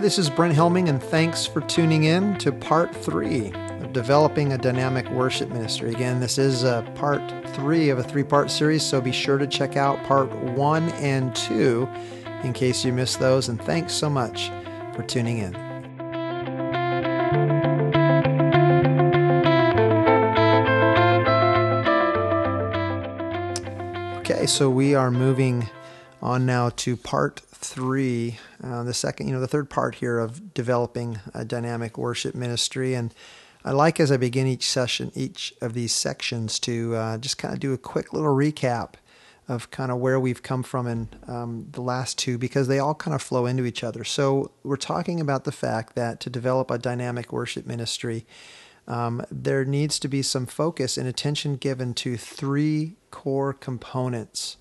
Hi, this is Brent Helming, and thanks for tuning in to part three of developing a dynamic worship ministry. Again, this is part three of a three part series, so be sure to check out part one and two in case you missed those. And thanks so much for tuning in. Okay, so we are moving on now to part three, uh, the second, you know, the third part here of developing a dynamic worship ministry. And I like as I begin each session, each of these sections, to uh, just kind of do a quick little recap of kind of where we've come from in um, the last two because they all kind of flow into each other. So we're talking about the fact that to develop a dynamic worship ministry, um, there needs to be some focus and attention given to three core components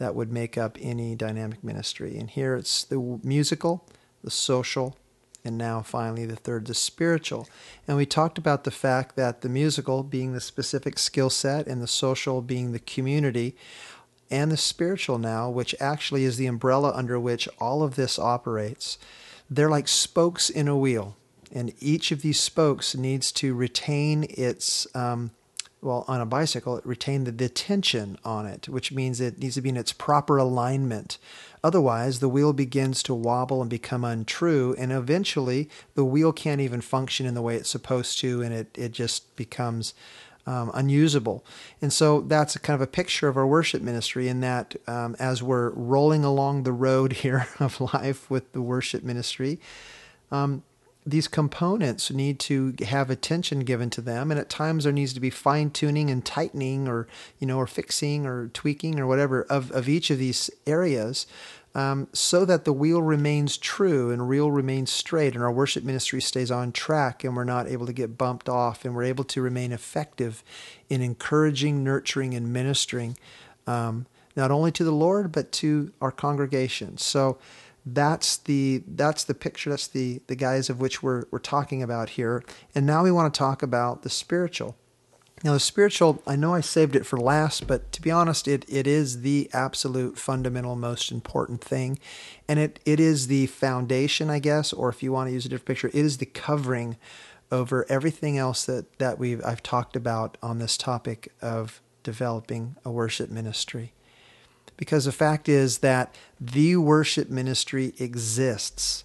that would make up any dynamic ministry. And here it's the musical, the social, and now finally the third, the spiritual. And we talked about the fact that the musical being the specific skill set and the social being the community, and the spiritual now, which actually is the umbrella under which all of this operates. They're like spokes in a wheel, and each of these spokes needs to retain its um, well, on a bicycle, it retained the, tension on it, which means it needs to be in its proper alignment. Otherwise, the wheel begins to wobble and become untrue, and eventually the wheel can't even function in the way it's supposed to, and it, it just becomes um, unusable. And so that's kind of a picture of our worship ministry in that um, as we're rolling along the road here of life with the worship ministry, um, these components need to have attention given to them and at times there needs to be fine tuning and tightening or you know or fixing or tweaking or whatever of, of each of these areas um, so that the wheel remains true and wheel remains straight and our worship ministry stays on track and we're not able to get bumped off and we're able to remain effective in encouraging nurturing and ministering um, not only to the lord but to our congregation. So that's the that's the picture that's the the guise of which we're we're talking about here. And now we want to talk about the spiritual. Now the spiritual i know i saved it for last but to be honest it it is the absolute fundamental most important thing. And it it is the foundation i guess or if you want to use a different picture it is the covering over everything else that that we've i've talked about on this topic of developing a worship ministry because the fact is that the worship ministry exists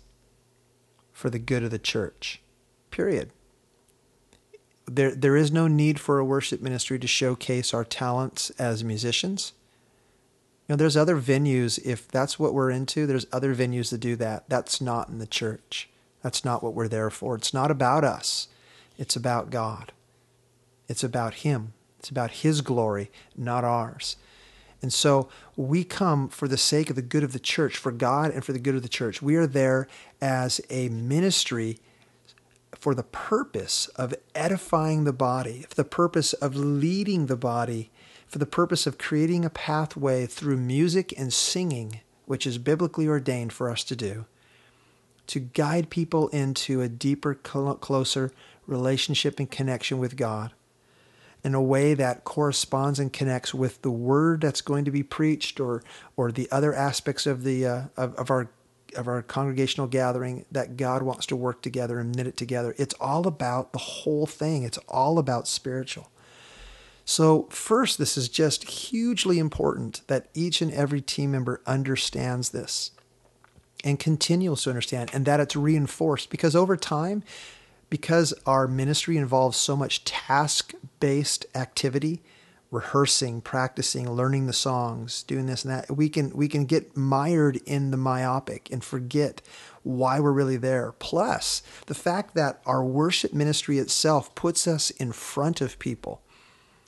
for the good of the church. Period. There, there is no need for a worship ministry to showcase our talents as musicians. You know, there's other venues, if that's what we're into, there's other venues that do that. That's not in the church. That's not what we're there for. It's not about us, it's about God. It's about Him. It's about His glory, not ours. And so we come for the sake of the good of the church, for God and for the good of the church. We are there as a ministry for the purpose of edifying the body, for the purpose of leading the body, for the purpose of creating a pathway through music and singing, which is biblically ordained for us to do, to guide people into a deeper, closer relationship and connection with God in a way that corresponds and connects with the word that's going to be preached or or the other aspects of the uh, of, of our of our congregational gathering that God wants to work together and knit it together. It's all about the whole thing. It's all about spiritual. So, first, this is just hugely important that each and every team member understands this and continues to understand, and that it's reinforced because over time, because our ministry involves so much task based activity, rehearsing, practicing, learning the songs, doing this and that, we can we can get mired in the myopic and forget why we're really there. Plus, the fact that our worship ministry itself puts us in front of people,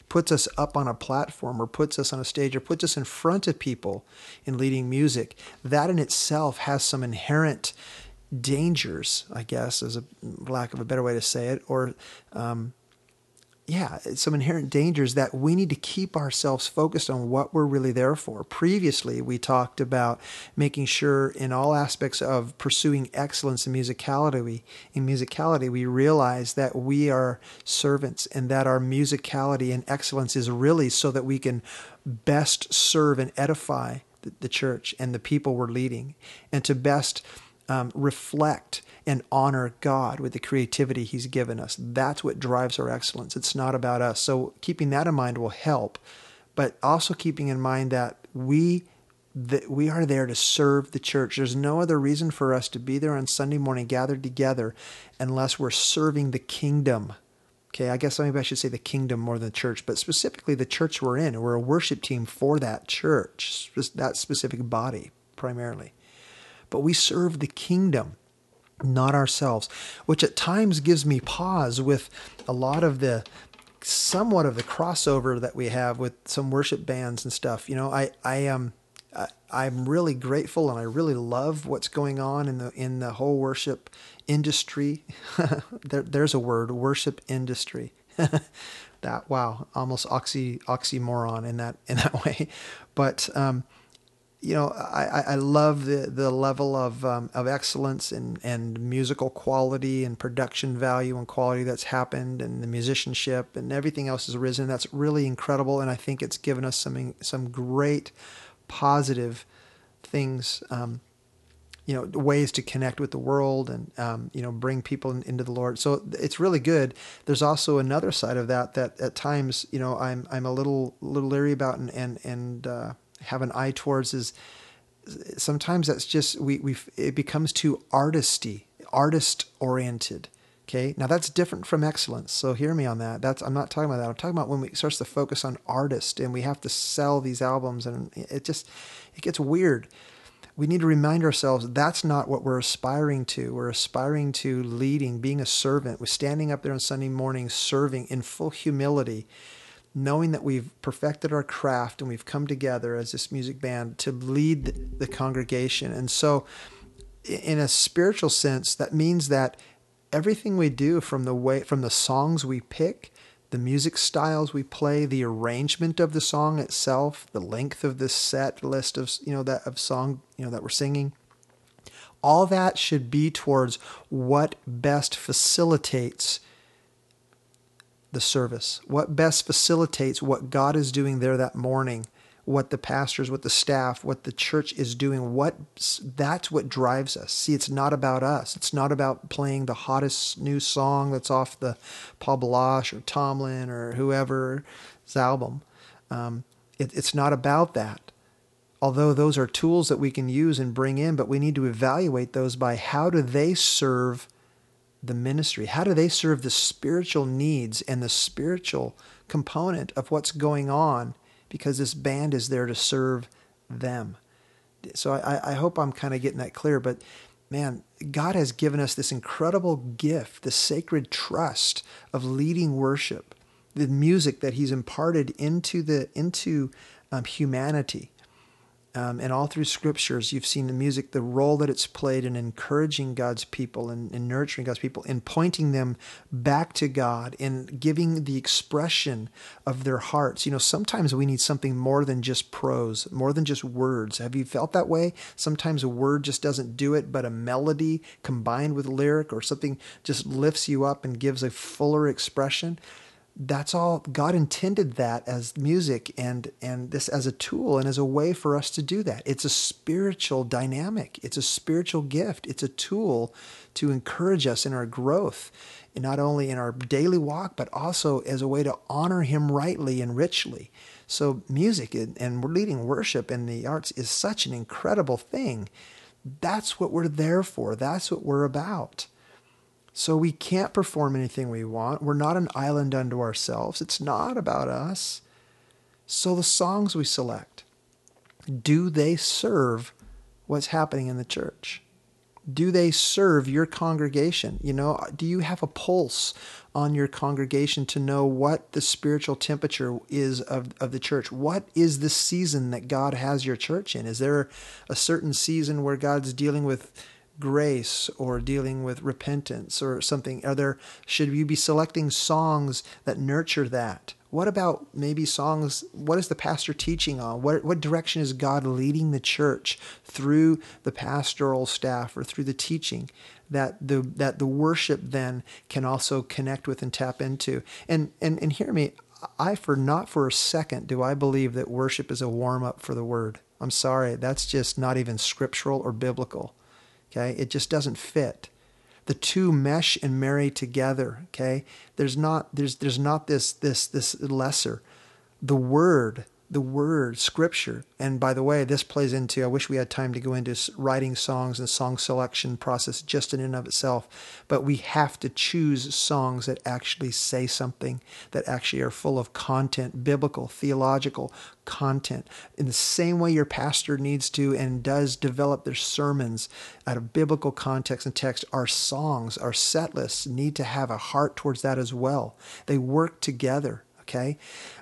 puts us up on a platform or puts us on a stage or puts us in front of people in leading music, that in itself has some inherent dangers, I guess, is a lack of a better way to say it, or um, yeah, some inherent dangers that we need to keep ourselves focused on what we're really there for. Previously, we talked about making sure in all aspects of pursuing excellence in musicality, we, in musicality, we realize that we are servants and that our musicality and excellence is really so that we can best serve and edify the, the church and the people we're leading and to best um, reflect and honor God with the creativity He's given us. That's what drives our excellence. It's not about us. So keeping that in mind will help, but also keeping in mind that we that we are there to serve the church. There's no other reason for us to be there on Sunday morning gathered together unless we're serving the kingdom. Okay, I guess maybe I should say the kingdom more than the church, but specifically the church we're in. We're a worship team for that church, that specific body primarily. But we serve the kingdom, not ourselves, which at times gives me pause with a lot of the somewhat of the crossover that we have with some worship bands and stuff. You know, I I am I'm really grateful and I really love what's going on in the in the whole worship industry. there, there's a word, worship industry. that wow, almost oxy oxymoron in that in that way. But um, you know, I, I love the, the level of um, of excellence and, and musical quality and production value and quality that's happened and the musicianship and everything else has risen. That's really incredible, and I think it's given us some some great positive things, um, you know, ways to connect with the world and, um, you know, bring people in, into the Lord. So it's really good. There's also another side of that, that at times, you know, I'm, I'm a little, little leery about and, and, and, uh, have an eye towards is sometimes that's just, we, we, it becomes too artisty, artist oriented. Okay, now that's different from excellence. So hear me on that. That's I'm not talking about that. I'm talking about when we starts to focus on artist and we have to sell these albums and it just it gets weird. We need to remind ourselves that's not what we're aspiring to. We're aspiring to leading, being a servant. We're standing up there on Sunday morning serving in full humility, knowing that we've perfected our craft and we've come together as this music band to lead the congregation. And so in a spiritual sense, that means that everything we do from the way from the songs we pick the music styles we play the arrangement of the song itself the length of the set list of you know that of song you know that we're singing all that should be towards what best facilitates the service what best facilitates what god is doing there that morning what the pastors, what the staff, what the church is doing. What that's what drives us. See, it's not about us. It's not about playing the hottest new song that's off the Paul Baloche or Tomlin or whoever's album. Um, it, it's not about that. Although those are tools that we can use and bring in, but we need to evaluate those by how do they serve the ministry? How do they serve the spiritual needs and the spiritual component of what's going on because this band is there to serve them. So I, I hope I'm kind of getting that clear. But man, God has given us this incredible gift, the sacred trust of leading worship, the music that He's imparted into the into um, humanity. Um, and all through scriptures, you've seen the music, the role that it's played in encouraging God's people and, and nurturing God's people, in pointing them back to God, in giving the expression of their hearts. You know, sometimes we need something more than just prose, more than just words. Have you felt that way? Sometimes a word just doesn't do it, but a melody combined with lyric or something just lifts you up and gives a fuller expression that's all God intended that as music and and this as a tool and as a way for us to do that. It's a spiritual dynamic. It's a spiritual gift. It's a tool to encourage us in our growth, and not only in our daily walk, but also as a way to honor Him rightly and richly. So music and leading worship in the arts is such an incredible thing. That's what we're there for. That's what we're about. So we can't perform anything we want. We're not an island unto ourselves. It's not about us. So the songs we select, do they serve what's happening in the church? Do they serve your congregation? You know, do you have a pulse on your congregation to know what the spiritual temperature is of, of the church? What is the season that God has your church in? Is there a certain season where God's dealing with grace or dealing with repentance or something? Are there should you be selecting songs that nurture that? What about maybe songs? What is the pastor teaching on? What what direction is God leading the church through the pastoral staff or through the teaching that the that the worship then can also connect with and tap into? And and and hear me, I for not for a second do I believe that worship is a warm up for the word. I'm sorry, that's just not even scriptural or biblical. Okay, it just doesn't fit. The two mesh and marry together. Okay, there's not there's there's not this this this lesser. The word the word, scripture. And by the way, this plays into, I wish we had time to go into writing songs and song selection process just in and of itself. But we have to choose songs that actually say something, that actually are full of content, biblical, theological content. In the same way your pastor needs to and does develop their sermons out of biblical context and text, our songs, our set lists need to have a heart towards that as well. They work together. Okay.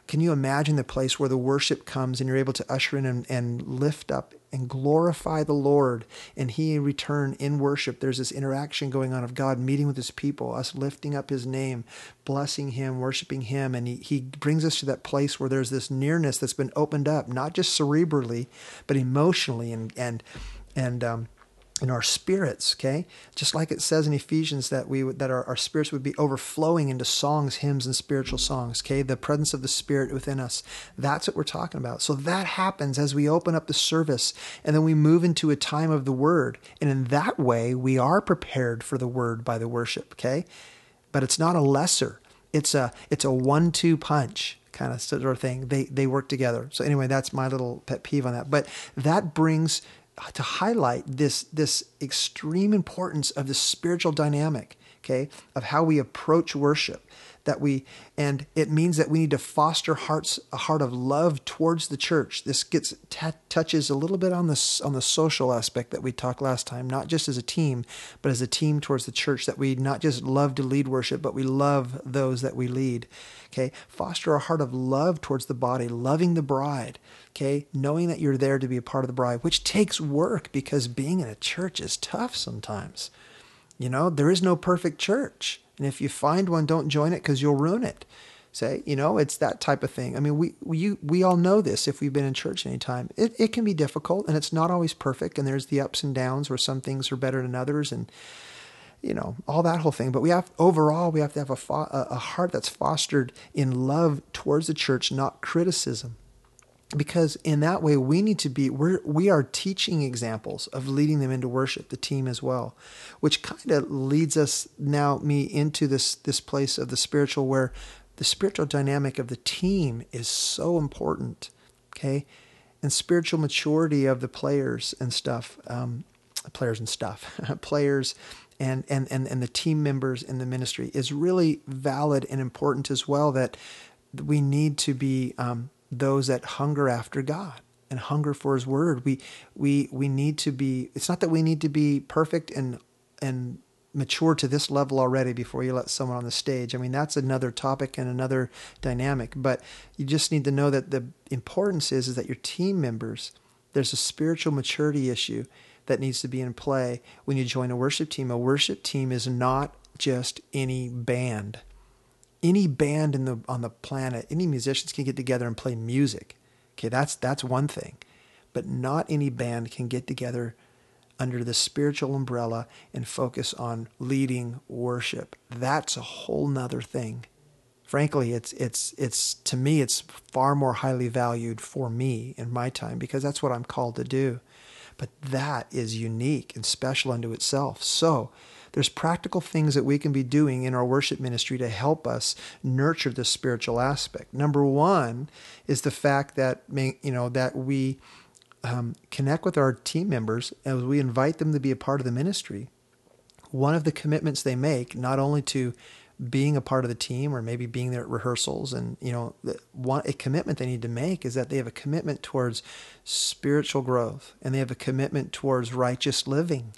Can you imagine the place where the worship comes and you're able to usher in and, and lift up and glorify the Lord and He in return in worship? There's this interaction going on of God meeting with His people, us lifting up His name, blessing Him, worshiping Him. And He, he brings us to that place where there's this nearness that's been opened up, not just cerebrally, but emotionally and, and, and, um, in our spirits okay? Just like it says in ephesians that we that our, our spirits would be overflowing into songs hymns and spiritual songs okay? The presence of the spirit within us. That's what we're talking about. So that happens as we open up the service and then we move into a time of the word. And in that way we are prepared for the word by the worship okay? But it's not a lesser. It's a it's a one-two punch kind of sort of thing. They they work together. So anyway that's my little pet peeve on that. But that brings to highlight this this extreme importance of the spiritual dynamic okay of how we approach worship that we and it means that we need to foster hearts a heart of love towards the church. This gets t- touches a little bit on the on the social aspect that we talked last time not just as a team but as a team towards the church that we not just love to lead worship but we love those that we lead okay? Foster a heart of love towards the body loving the bride okay? Knowing that you're there to be a part of the bride which takes work because being in a church is tough sometimes. You know there is no perfect church and if you find one, don't join it because you'll ruin it. Say, you know, it's that type of thing. I mean, we we we all know this if we've been in church any time. It it can be difficult and it's not always perfect and there's the ups and downs where some things are better than others and you know all that whole thing but we have overall we have to have a, fo- a heart that's fostered in love towards the church not criticism because in that way we need to be we're, we are teaching examples of leading them into worship the team as well which kind of leads us now me into this this place of the spiritual where the spiritual dynamic of the team is so important okay? And spiritual maturity of the players and stuff um, players and stuff players and, and and and the team members in the ministry is really valid and important as well that we need to be um, those that hunger after God and hunger for his word. We we we need to be it's not that we need to be perfect and and mature to this level already before you let someone on the stage. I mean, that's another topic and another dynamic, but you just need to know that the importance is is that your team members there's a spiritual maturity issue that needs to be in play when you join a worship team. A worship team is not just any band any band in the on the planet, any musicians can get together and play music. Okay, that's that's one thing. But not any band can get together under the spiritual umbrella and focus on leading worship. That's a whole nother thing. Frankly, it's it's it's to me it's far more highly valued for me in my time because that's what I'm called to do. But that is unique and special unto itself. So there's practical things that we can be doing in our worship ministry to help us nurture the spiritual aspect. Number one is the fact that you know that we um, connect with our team members as we invite them to be a part of the ministry. One of the commitments they make, not only to being a part of the team or maybe being there at rehearsals and you know one a commitment they need to make is that they have a commitment towards spiritual growth and they have a commitment towards righteous living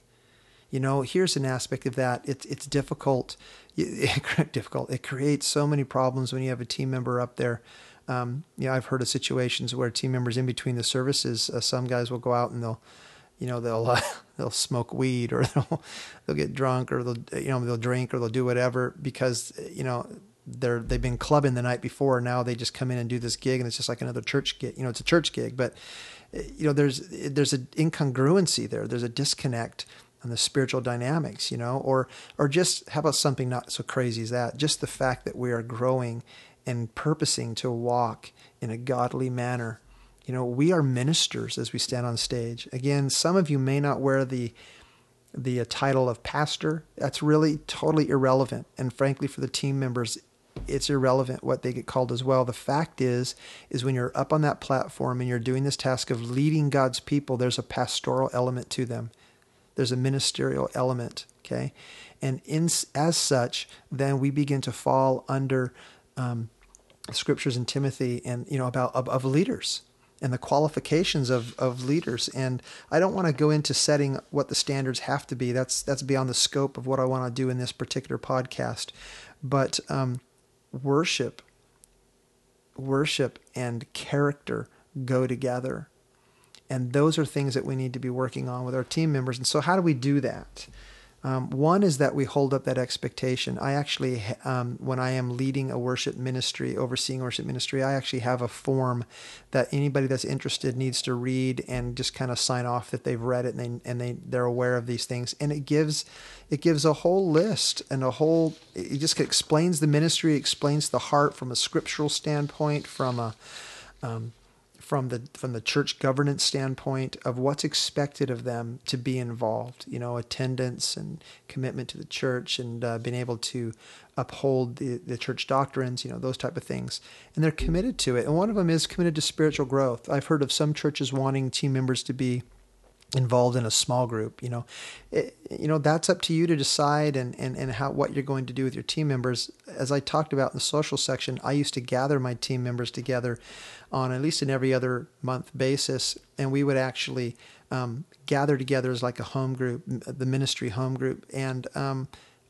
you know, here's an aspect of that. It's it's difficult. difficult. It creates so many problems when you have a team member up there. Um, you know, I've heard of situations where team members in between the services, uh, some guys will go out and they'll, you know, they'll uh, they'll smoke weed or they'll they'll get drunk or they'll you know they'll drink or they'll do whatever because you know they're they've been clubbing the night before. Now they just come in and do this gig and it's just like another church gig. You know, it's a church gig, but you know there's there's an incongruency there. There's a disconnect and the spiritual dynamics, you know, or or just how about something not so crazy as that? Just the fact that we are growing and purposing to walk in a godly manner. You know, we are ministers as we stand on stage. Again, some of you may not wear the the uh, title of pastor. That's really totally irrelevant. And frankly, for the team members, it's irrelevant what they get called as well. The fact is, is when you're up on that platform and you're doing this task of leading God's people, there's a pastoral element to them. There's a ministerial element. Okay, and in as such, then we begin to fall under um, scriptures in Timothy and you know about of, of leaders and the qualifications of, of leaders. And I don't want to go into setting what the standards have to be. That's that's beyond the scope of what I want to do in this particular podcast. But um, worship, worship and character go together. And those are things that we need to be working on with our team members. And so, how do we do that? Um, one is that we hold up that expectation. I actually, um, when I am leading a worship ministry, overseeing worship ministry, I actually have a form that anybody that's interested needs to read and just kind of sign off that they've read it and they and they they're aware of these things. And it gives it gives a whole list and a whole. It just explains the ministry, explains the heart from a scriptural standpoint, from a um, from the from the church governance standpoint of what's expected of them to be involved. You know, attendance and commitment to the church and uh, being able to uphold the, the church doctrines. You know, those type of things, and they're committed to it. And one of them is committed to spiritual growth. I've heard of some churches wanting team members to be involved in a small group you know it, you know that's up to you to decide and, and and how what you're going to do with your team members. As i talked about in the social section i used to gather my team members together on at least an every other month basis and we would actually um, gather together as like a home group the ministry home group. And um,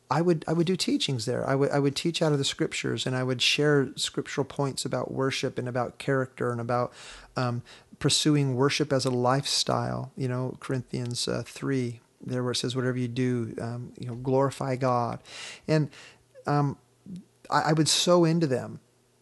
I would I would do teachings there. I would I would teach out of the scriptures, and I would share scriptural points about worship and about character and about um, pursuing worship as a lifestyle. You know, Corinthians uh, three, there where it says, "Whatever you do, um, you know, glorify God," and um, I, I, would sow into them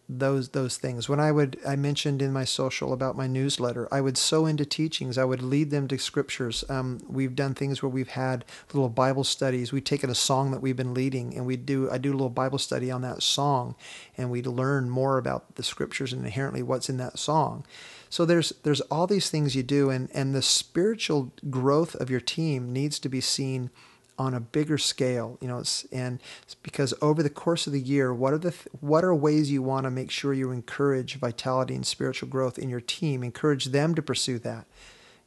those those things. When I would I mentioned in my social about my newsletter, I would sow into teachings. I would lead them to scriptures. Um, we've done things where we've had little Bible studies. We've taken a song that we've been leading, and we do I do a little Bible study on that song, and we learn more about the scriptures and inherently what's in that song. So there's there's all these things you do, and and the spiritual growth of your team needs to be seen on a bigger scale. You know, and because over the course of the year, what are the what are ways you want to make sure you encourage vitality and spiritual growth in your team? Encourage them to pursue that.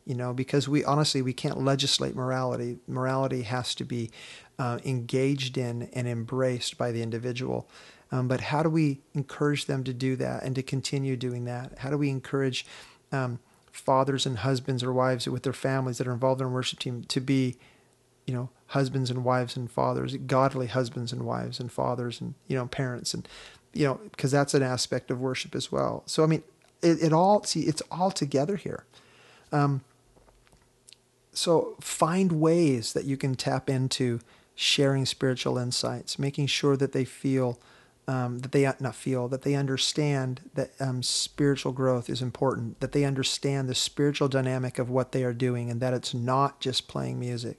You know, because we honestly we can't legislate morality. Morality has to be uh, engaged in and embraced by the individual. Um, but how do we encourage them to do that and to continue doing that? How do we encourage um, fathers and husbands or wives with their families that are involved in a worship team to be, you know, husbands and wives and fathers, godly husbands and wives and fathers and you know parents and you know because that's an aspect of worship as well. So I mean, it, it all see it's all together here. Um, so find ways that you can tap into sharing spiritual insights, making sure that they feel um, that they not feel that they understand that um, spiritual growth is important, that they understand the spiritual dynamic of what they are doing, and that it's not just playing music.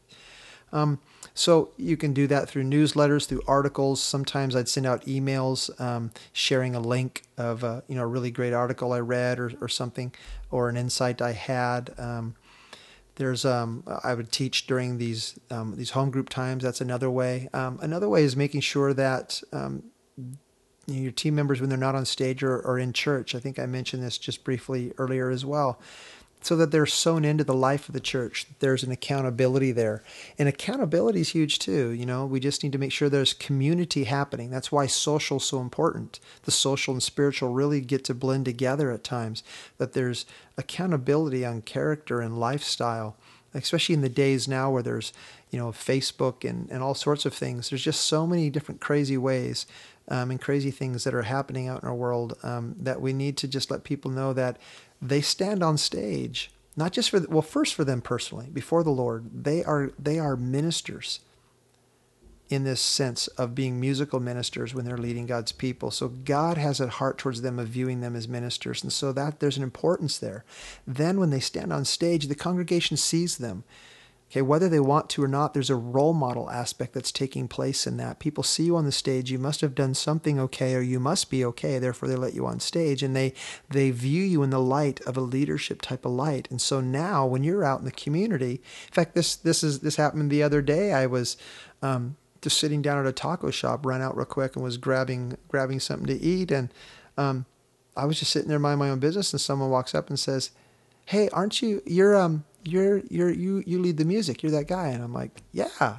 Um, so you can do that through newsletters, through articles. Sometimes I'd send out emails um, sharing a link of a you know a really great article I read or, or something, or an insight I had. Um, there's um, I would teach during these um, these home group times. That's another way. Um, another way is making sure that your team members, when they're not on stage or, or in church, I think I mentioned this just briefly earlier as well, so that they're sewn into the life of the church. There's an accountability there. And accountability is huge too. You know, we just need to make sure there's community happening. That's why social is so important. The social and spiritual really get to blend together at times, that there's accountability on character and lifestyle especially in the days now where there's you know facebook and, and all sorts of things there's just so many different crazy ways um, and crazy things that are happening out in our world um, that we need to just let people know that they stand on stage not just for the, well first for them personally before the lord they are they are ministers in this sense of being musical ministers when they're leading God's people. So God has a heart towards them of viewing them as ministers. And so that there's an importance there. Then when they stand on stage, the congregation sees them Okay, whether they want to or not, there's a role model aspect that's taking place in that. People see you on the stage, you must have done something okay, or you must be okay, therefore they let you on stage, and they they view you in the light of a leadership type of light. And so now when you're out in the community, in fact this this is this happened the other day. I was um, just sitting down at a taco shop, ran out real quick and was grabbing grabbing something to eat and um, I was just sitting there minding my own business and someone walks up and says, Hey, aren't you you're um you're you're you you lead the music. You're that guy. And I'm like, yeah.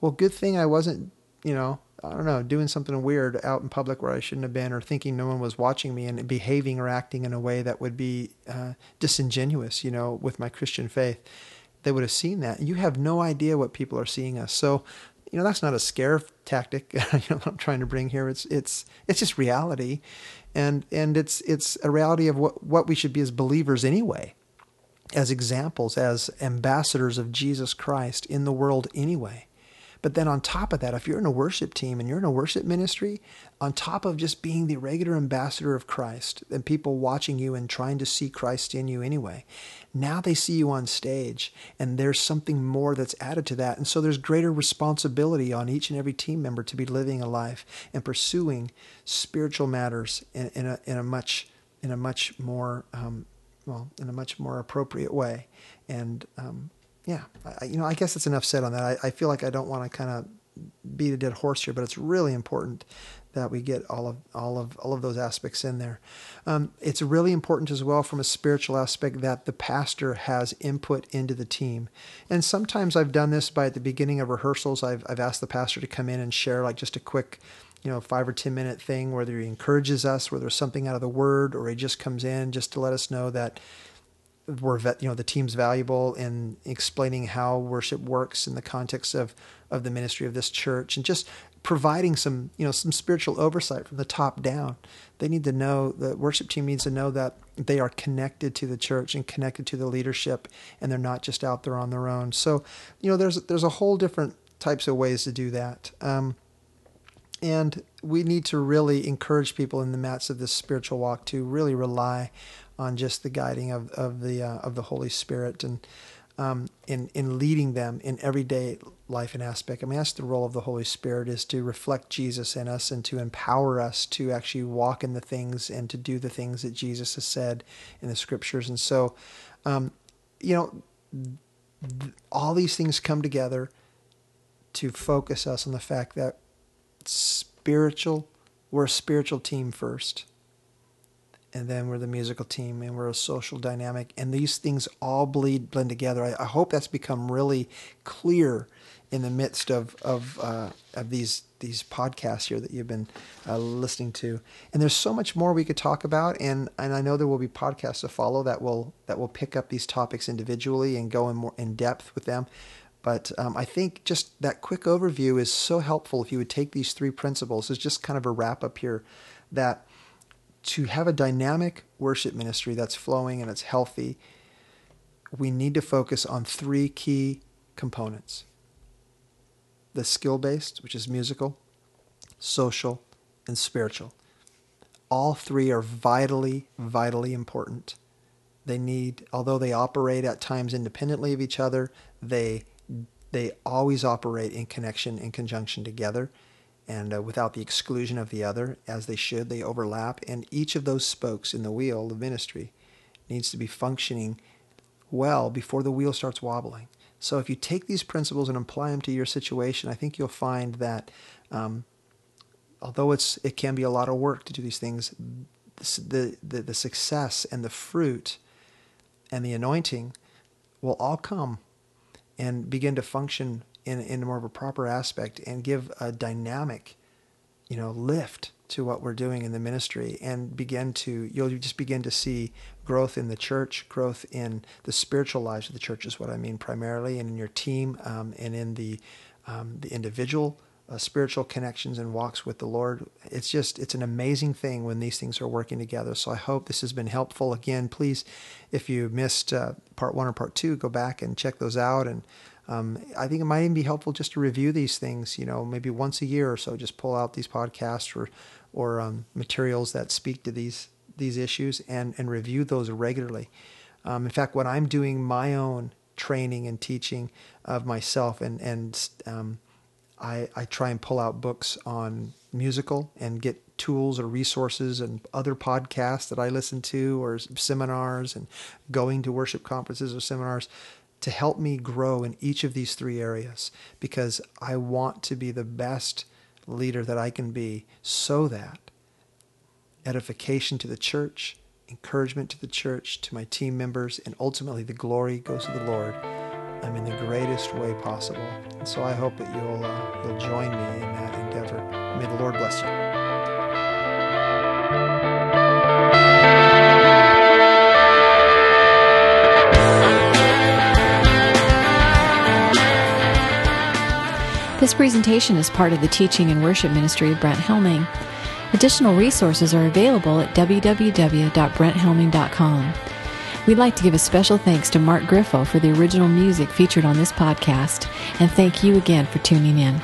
Well, good thing I wasn't, you know, I don't know, doing something weird out in public where I shouldn't have been, or thinking no one was watching me and behaving or acting in a way that would be uh, disingenuous, you know, with my Christian faith. They would have seen that. You have no idea what people are seeing us. So, you know, that's not a scare tactic. you know, what I'm trying to bring here. It's it's it's just reality, and and it's it's a reality of what what we should be as believers anyway as examples, as ambassadors of Jesus Christ in the world anyway. But then on top of that, if you're in a worship team and you're in a worship ministry, on top of just being the regular ambassador of Christ and people watching you and trying to see Christ in you anyway, now they see you on stage and there's something more that's added to that. And so there's greater responsibility on each and every team member to be living a life and pursuing spiritual matters in, in, a, in a much in a much more um, well, in a much more appropriate way. And um, yeah, I, you know, I guess it's enough said on that. I, I feel like I don't want to kind of beat a dead horse here, but it's really important that we get all of all of all of those aspects in there. Um, it's really important as well from a spiritual aspect that the pastor has input into the team. And sometimes I've done this by at the beginning of rehearsals. I've I've asked the pastor to come in and share like just a quick you know, five or 10 minute thing, whether he encourages us, whether there's something out of the word, or he just comes in just to let us know that we're, you know, the team's valuable in explaining how worship works in the context of, of the ministry of this church and just providing some, you know, some spiritual oversight from the top down. They need to know, the worship team needs to know that they are connected to the church and connected to the leadership and they're not just out there on their own. So, you know, there's, there's a whole different types of ways to do that. Um, and we need to really encourage people in the mats of this spiritual walk to really rely on just the guiding of, of the uh, of the Holy Spirit and um, in in leading them in everyday life and aspect. I mean, that's the role of the Holy Spirit is to reflect Jesus in us and to empower us to actually walk in the things and to do the things that Jesus has said in the Scriptures. And so, um, you know, th- all these things come together to focus us on the fact that spiritual. We're a spiritual team first. And then we're the musical team and we're a social dynamic. And these things all bleed, blend together. I, I hope that's become really clear in the midst of, of, uh, of these, these podcasts here that you've been uh, listening to. And there's so much more we could talk about. And, and I know there will be podcasts to follow that will, that will pick up these topics individually and go in more in depth with them. But um, I think just that quick overview is so helpful if you would take these three principles as just kind of a wrap up here that to have a dynamic worship ministry that's flowing and it's healthy, we need to focus on three key components the skill based, which is musical, social, and spiritual. All three are vitally, vitally important. They need, although they operate at times independently of each other, they they always operate in connection in conjunction together and uh, without the exclusion of the other as they should they overlap and each of those spokes in the wheel of ministry needs to be functioning well before the wheel starts wobbling. So if you take these principles and apply them to your situation i think you'll find that um, although it's it can be a lot of work to do these things the, the, the success and the fruit and the anointing will all come and begin to function in, in more of a proper aspect and give a dynamic, you know, lift to what we're doing in the ministry and begin to, you'll just begin to see growth in the church, growth in the spiritual lives of the church is what I mean primarily, and in your team um, and in the, um, the individual uh, spiritual connections and walks with the Lord. It's just, it's an amazing thing when these things are working together. So I hope this has been helpful. Again, please, if you missed uh, part one or part two, go back and check those out. And um, I think it might even be helpful just to review these things, you know, maybe once a year or so, just pull out these podcasts or, or um, materials that speak to these, these issues and, and review those regularly. Um, in fact, when I'm doing my own training and teaching of myself, and and um, I, I try and pull out books on musical and get tools or resources and other podcasts that I listen to or seminars and going to worship conferences or seminars to help me grow in each of these three areas because I want to be the best leader that I can be so that edification to the church, encouragement to the church, to my team members, and ultimately the glory goes to the Lord. I'm in the greatest way possible. And so I hope that you'll, uh, you'll join me in that endeavor. May the Lord bless you. This presentation is part of the teaching and worship ministry of Brent Helming. Additional resources are available at www.brenthelming.com. We'd like to give a special thanks to Mark Griffo for the original music featured on this podcast, and thank you again for tuning in.